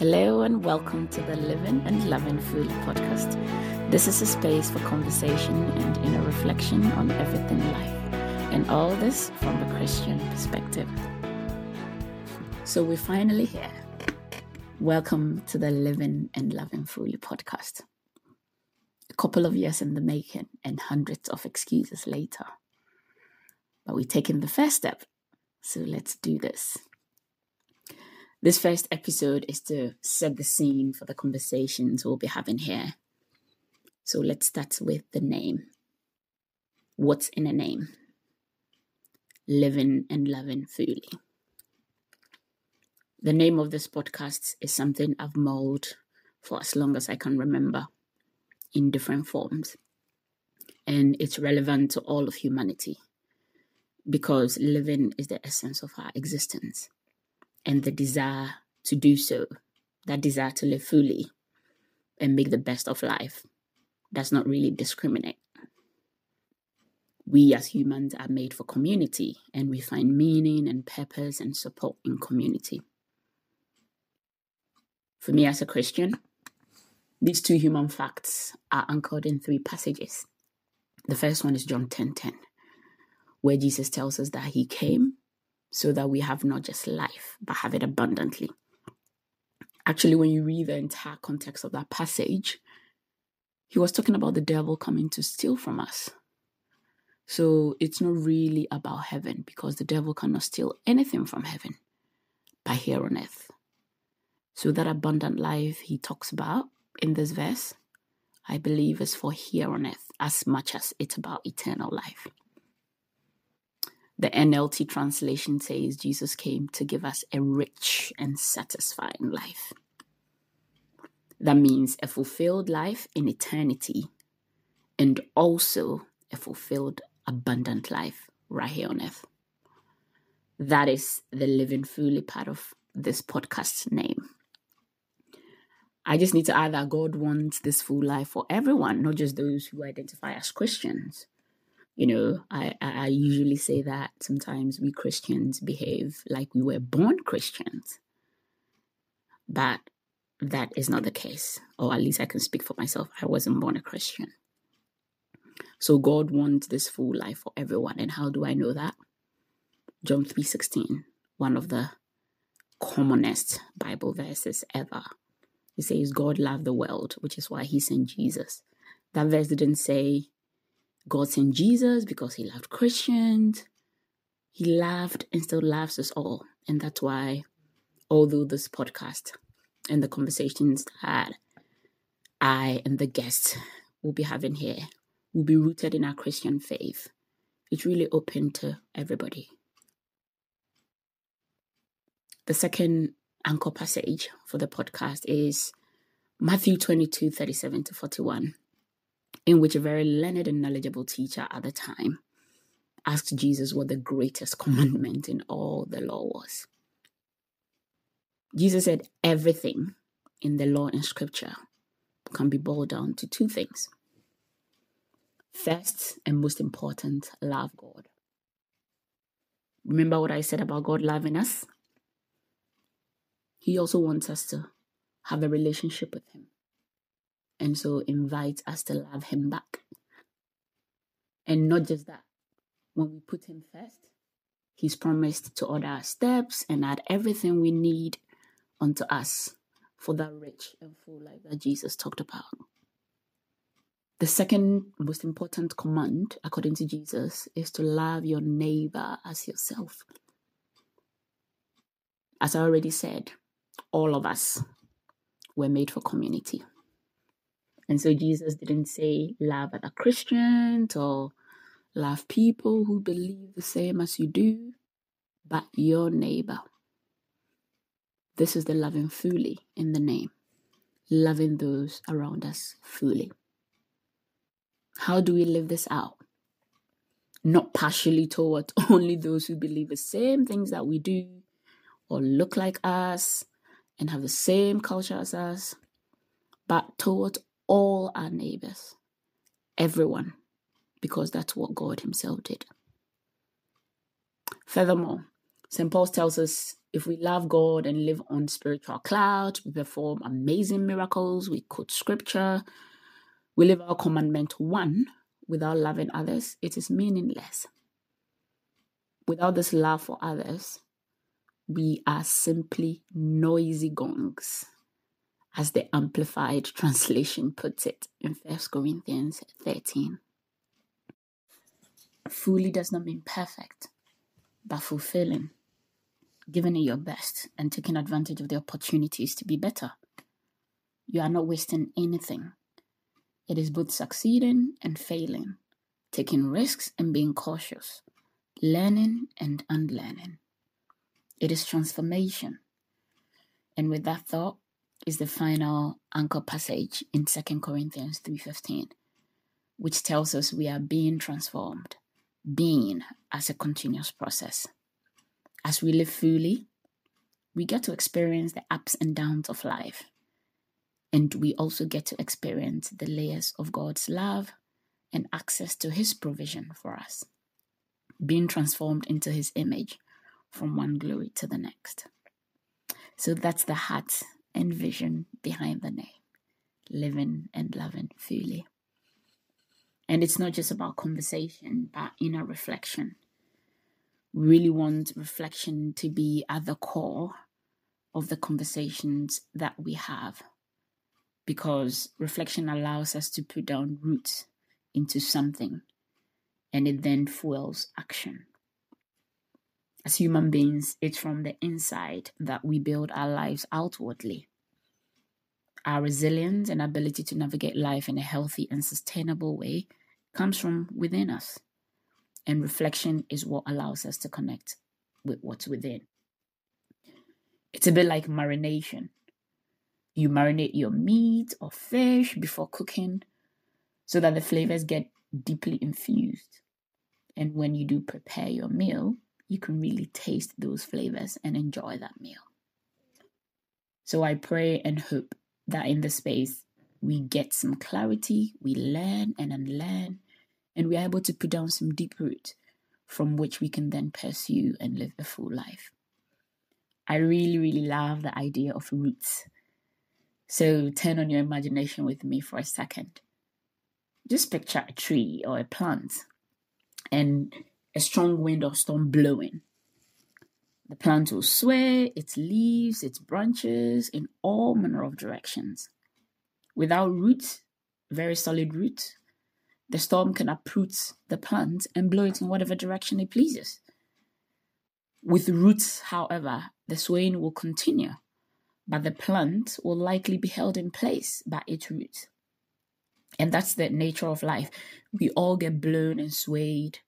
Hello and welcome to the Living and Loving Fully podcast. This is a space for conversation and inner reflection on everything life, and all this from a Christian perspective. So we're finally here. Welcome to the Living and Loving Fully podcast. A couple of years in the making and hundreds of excuses later. But we're taking the first step. So let's do this. This first episode is to set the scene for the conversations we'll be having here. So let's start with the name. What's in a name? Living and loving fully. The name of this podcast is something I've mulled for as long as I can remember in different forms. And it's relevant to all of humanity because living is the essence of our existence and the desire to do so, that desire to live fully and make the best of life, does not really discriminate. We as humans are made for community and we find meaning and purpose and support in community. For me as a Christian, these two human facts are anchored in three passages. The first one is John 10:10, 10, 10, where Jesus tells us that he came so that we have not just life, but have it abundantly. Actually, when you read the entire context of that passage, he was talking about the devil coming to steal from us. So it's not really about heaven because the devil cannot steal anything from heaven by here on earth. So that abundant life he talks about in this verse, I believe is for here on earth as much as it's about eternal life. The NLT translation says Jesus came to give us a rich and satisfying life. That means a fulfilled life in eternity and also a fulfilled, abundant life right here on earth. That is the living fully part of this podcast's name. I just need to add that God wants this full life for everyone, not just those who identify as Christians you know, I, I usually say that sometimes we Christians behave like we were born Christians. But that is not the case. Or at least I can speak for myself. I wasn't born a Christian. So God wants this full life for everyone. And how do I know that? John 3:16, one of the commonest Bible verses ever. It says God loved the world, which is why he sent Jesus. That verse didn't say God sent Jesus because he loved Christians. He loved and still loves us all. And that's why, although this podcast and the conversations that I and the guests will be having here will be rooted in our Christian faith, it's really open to everybody. The second anchor passage for the podcast is Matthew 22 37 to 41 in which a very learned and knowledgeable teacher at the time asked Jesus what the greatest commandment in all the law was. Jesus said everything in the law and scripture can be boiled down to two things. First and most important, love God. Remember what I said about God loving us? He also wants us to have a relationship with Him and so invites us to love him back. And not just that, when we put him first, he's promised to order our steps and add everything we need unto us for that rich and full life that Jesus talked about. The second most important command, according to Jesus, is to love your neighbor as yourself. As I already said, all of us were made for community. And so Jesus didn't say love other Christians or love people who believe the same as you do, but your neighbor. This is the loving fully in the name, loving those around us fully. How do we live this out? Not partially toward only those who believe the same things that we do or look like us and have the same culture as us, but toward all our neighbors, everyone, because that's what God Himself did. Furthermore, St. Paul tells us if we love God and live on spiritual clouds, we perform amazing miracles, we quote scripture, we live our commandment one without loving others, it is meaningless. Without this love for others, we are simply noisy gongs, as the Amplified Translation puts it in 1 Corinthians 13. Fully does not mean perfect, but fulfilling giving it your best and taking advantage of the opportunities to be better. You are not wasting anything. It is both succeeding and failing, taking risks and being cautious, learning and unlearning. It is transformation. And with that thought is the final anchor passage in 2 Corinthians 3:15, which tells us we are being transformed, being as a continuous process as we live fully, we get to experience the ups and downs of life. And we also get to experience the layers of God's love and access to His provision for us, being transformed into His image from one glory to the next. So that's the heart and vision behind the name living and loving fully. And it's not just about conversation, but inner reflection We really want reflection to be at the core of the conversations that we have because reflection allows us to put down roots into something and it then fuels action. As human beings, it's from the inside that we build our lives outwardly. Our resilience and ability to navigate life in a healthy and sustainable way comes from within us. And reflection is what allows us to connect with what's within. It's a bit like marination. You marinate your meat or fish before cooking so that the flavors get deeply infused. And when you do prepare your meal, you can really taste those flavors and enjoy that meal. So I pray and hope that in this space we get some clarity, we learn and unlearn, and we are able to put down some deep root from which we can then pursue and live a full life. I really, really love the idea of roots. So turn on your imagination with me for a second. Just picture a tree or a plant and a strong wind or storm blowing. The plant will sway its leaves, its branches in all manner of directions. Without roots, very solid roots, the storm can uproot the plant and blow it in whatever direction it pleases. With roots, however, the swaying will continue, but the plant will likely be held in place by its roots. And that's the nature of life. We all get blown and swayed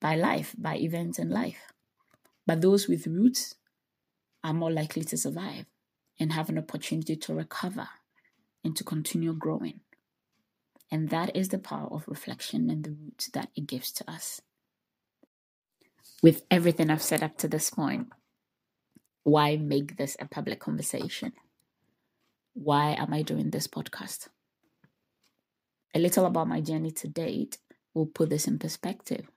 by life, by events in life. But those with roots are more likely to survive and have an opportunity to recover and to continue growing. And that is the power of reflection and the roots that it gives to us. With everything I've said up to this point, why make this a public conversation? Why am I doing this podcast? A little about my journey to date will put this in perspective.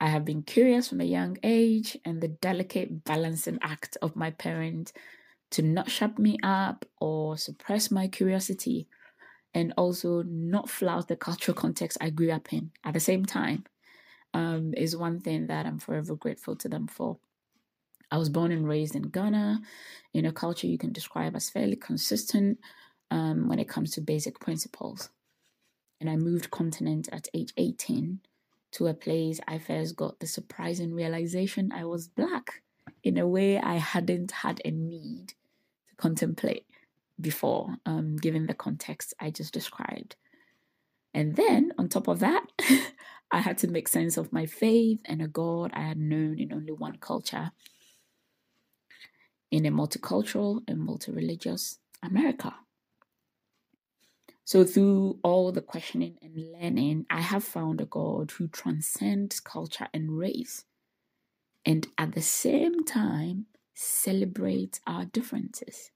I have been curious from a young age, and the delicate balancing act of my parents to not shut me up or suppress my curiosity and also not flout the cultural context I grew up in at the same time um, is one thing that I'm forever grateful to them for. I was born and raised in Ghana in a culture you can describe as fairly consistent um, when it comes to basic principles. And I moved continent at age 18 to a place I first got the surprising realization I was black in a way I hadn't had a need to contemplate before, um, given the context I just described. And then on top of that, I had to make sense of my faith and a God I had known in only one culture in a multicultural and multi-religious America. So, through all the questioning and learning, I have found a God who transcends culture and race, and at the same time celebrates our differences.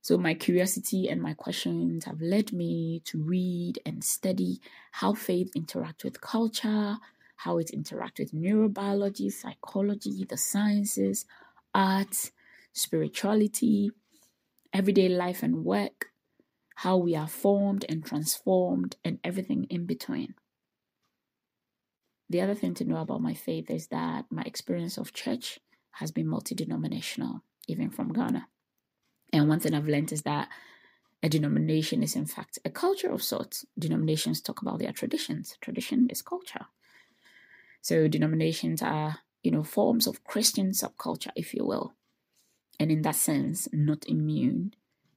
So, my curiosity and my questions have led me to read and study how faith interacts with culture, how it interacts with neurobiology, psychology, the sciences, art, spirituality, everyday life and work, how we are formed and transformed, and everything in between. The other thing to know about my faith is that my experience of church has been multi denominational, even from Ghana. And one thing I've learned is that a denomination is, in fact, a culture of sorts. Denominations talk about their traditions, tradition is culture. So, denominations are, you know, forms of Christian subculture, if you will. And in that sense, not immune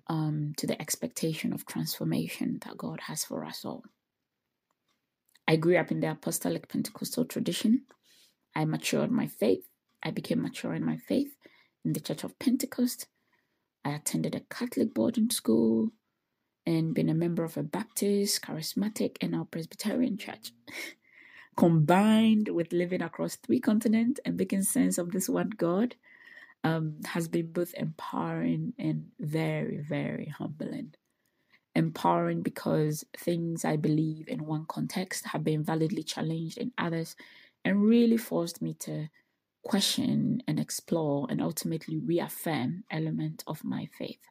um, to the expectation of transformation that God has for us all. I grew up in the apostolic Pentecostal tradition. I matured my faith. I became mature in my faith in the Church of Pentecost. I attended a Catholic boarding school and been a member of a Baptist, Charismatic, and now Presbyterian church. Combined with living across three continents and making sense of this one God, um, has been both empowering and very, very humbling empowering because things I believe in one context have been validly challenged in others and really forced me to question and explore and ultimately reaffirm element of my faith.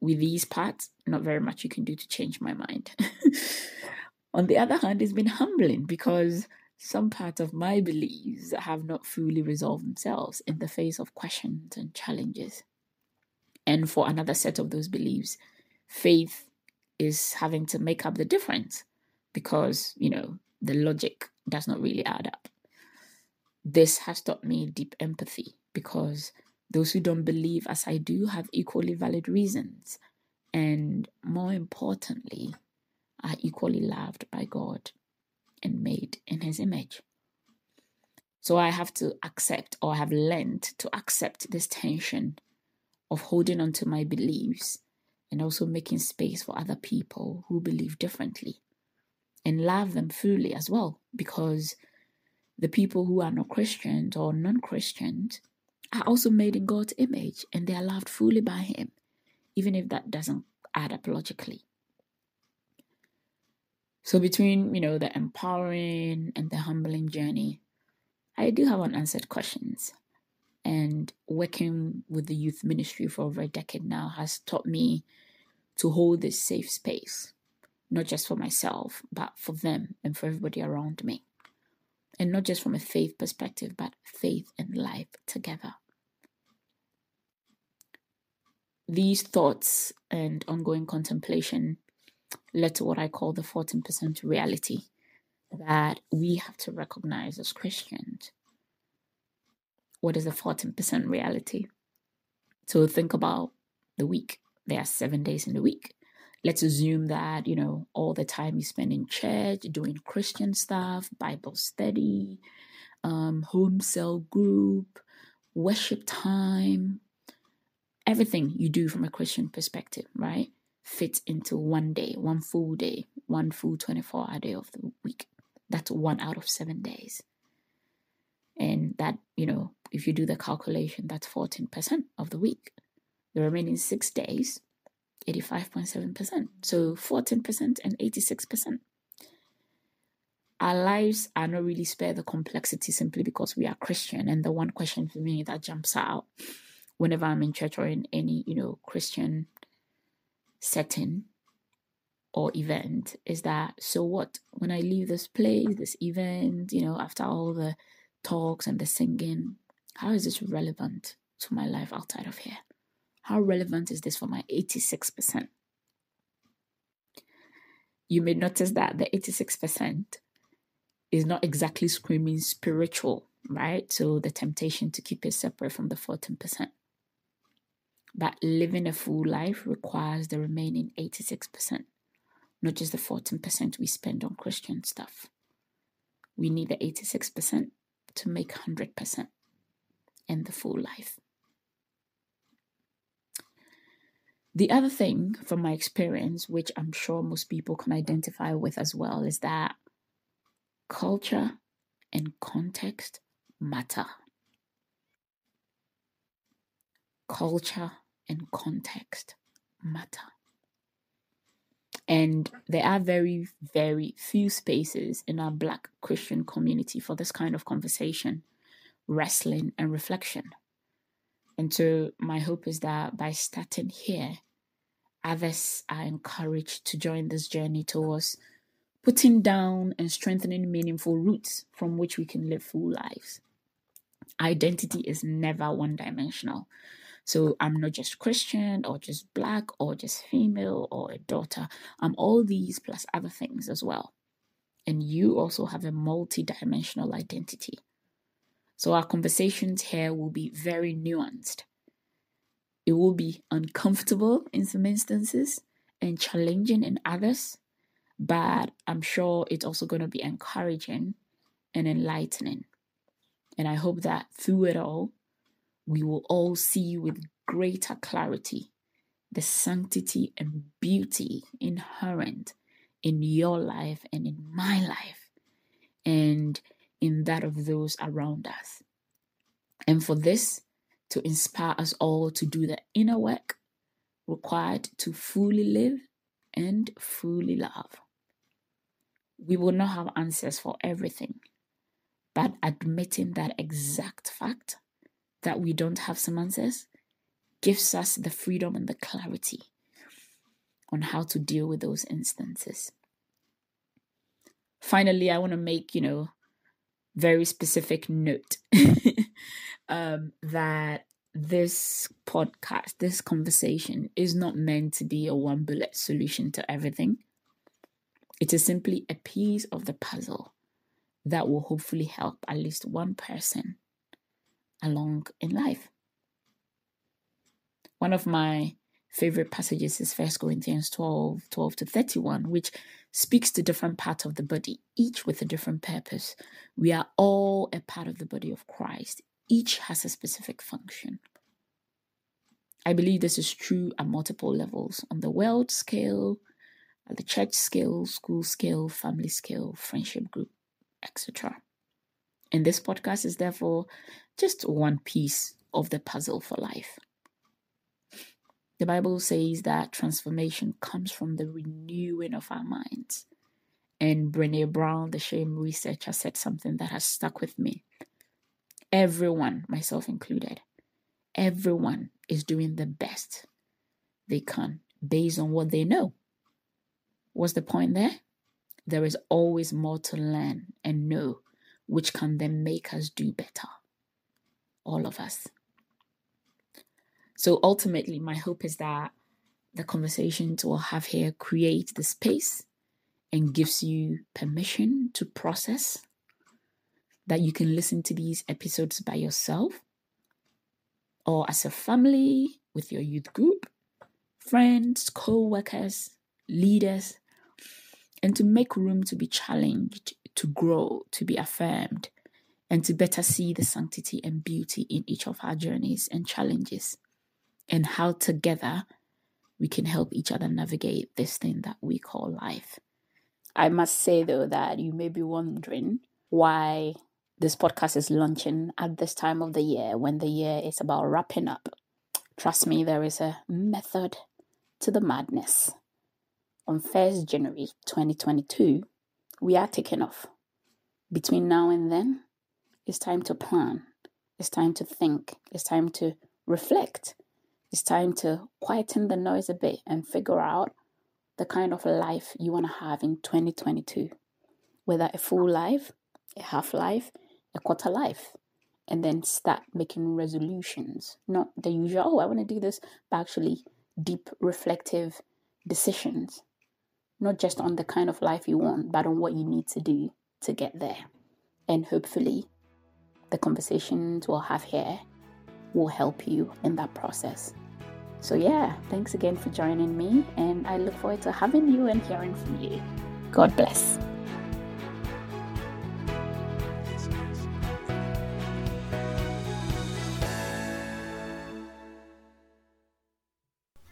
With these parts, not very much you can do to change my mind. On the other hand, it's been humbling because some parts of my beliefs have not fully resolved themselves in the face of questions and challenges. And for another set of those beliefs, faith is having to make up the difference because, you know, the logic does not really add up. This has taught me deep empathy because those who don't believe as I do have equally valid reasons. And more importantly, are equally loved by God and made in His image. So I have to accept, or have learned to accept this tension of holding on to my beliefs and also making space for other people who believe differently and love them fully as well because the people who are not Christians or non Christians are also made in God's image and they are loved fully by Him, even if that doesn't add up logically. So, between you know the empowering and the humbling journey, I do have unanswered questions. And working with the youth ministry for over a decade now has taught me to hold this safe space, not just for myself, but for them and for everybody around me. And not just from a faith perspective, but faith and life together. These thoughts and ongoing contemplation led to what I call the 14% reality that we have to recognize as Christians. What is the 14% reality? So think about the week there are seven days in the week. Let's assume that, you know, all the time you spend in church, doing Christian stuff, Bible study, um, home cell group, worship time, everything you do from a Christian perspective, right? Fits into one day, one full day, one full 24 hour day of the week. That's one out of seven days. And that, you know, if you do the calculation, that's 14% of the week. The remaining six days, 85.7%. So 14% and 86%. Our lives are not really spared the complexity simply because we are Christian. And the one question for me that jumps out whenever I'm in church or in any, you know, Christian setting or event is that so what when I leave this place, this event, you know, after all the talks and the singing, how is this relevant to my life outside of here? How relevant is this for my 86%? You may notice that the 86% is not exactly screaming spiritual, right? So the temptation to keep it separate from the 14%. But living a full life requires the remaining 86%, not just the 14% we spend on Christian stuff. We need the 86% to make 100% in the full life. The other thing from my experience, which I'm sure most people can identify with as well, is that culture and context matter. Culture and context matter. And there are very, very few spaces in our Black Christian community for this kind of conversation, wrestling, and reflection. And so, my hope is that by starting here, others are encouraged to join this journey towards putting down and strengthening meaningful roots from which we can live full lives. Identity is never one dimensional. So I'm not just Christian or just black or just female or a daughter. I'm all these plus other things as well. And you also have a multi dimensional identity. So our conversations here will be very nuanced. It will be uncomfortable in some instances and challenging in others, but I'm sure it's also going to be encouraging and enlightening. And I hope that through it all, we will all see with greater clarity the sanctity and beauty inherent in your life and in my life and in that of those around us. And for this to inspire us all to do the inner work required to fully live and fully love. We will not have answers for everything, but admitting that exact fact that we don't have some answers gives us the freedom and the clarity on how to deal with those instances. Finally, I want to make, you know, very specific note um, that this podcast, this conversation is not meant to be a one bullet solution to everything. It is simply a piece of the puzzle that will hopefully help at least one person along in life. One of my favorite passages is 1 Corinthians 12 12 to 31, which speaks to different parts of the body, each with a different purpose. We are all a part of the body of Christ, each has a specific function. I believe this is true at multiple levels on the world scale, at the church scale, school scale, family scale, friendship group, etc. And this podcast is therefore just one piece of the puzzle for life. The Bible says that transformation comes from the renewing of our minds. And Brene Brown, the shame researcher, said something that has stuck with me. Everyone, myself included, everyone is doing the best they can based on what they know. What's the point there? There is always more to learn and know, which can then make us do better all of us. So ultimately, my hope is that the conversations we'll have here create the space and gives you permission to process that you can listen to these episodes by yourself or as a family with your youth group, friends, co-workers, leaders, and to make room to be challenged, to grow, to be affirmed, and to better see the sanctity and beauty in each of our journeys and challenges, and how together we can help each other navigate this thing that we call life. I must say, though, that you may be wondering why this podcast is launching at this time of the year when the year is about wrapping up. Trust me, there is a method to the madness. On 1st January 2022, we are taking off. Between now and then, it's time to plan. It's time to think. It's time to reflect. It's time to quieten the noise a bit and figure out the kind of life you want to have in 2022. Whether a full life, a half life, a quarter life. And then start making resolutions. Not the usual, oh, I want to do this, but actually deep, reflective decisions. Not just on the kind of life you want, but on what you need to do to get there. And hopefully, the conversations we'll have here will help you in that process. So, yeah, thanks again for joining me, and I look forward to having you and hearing from you. God bless.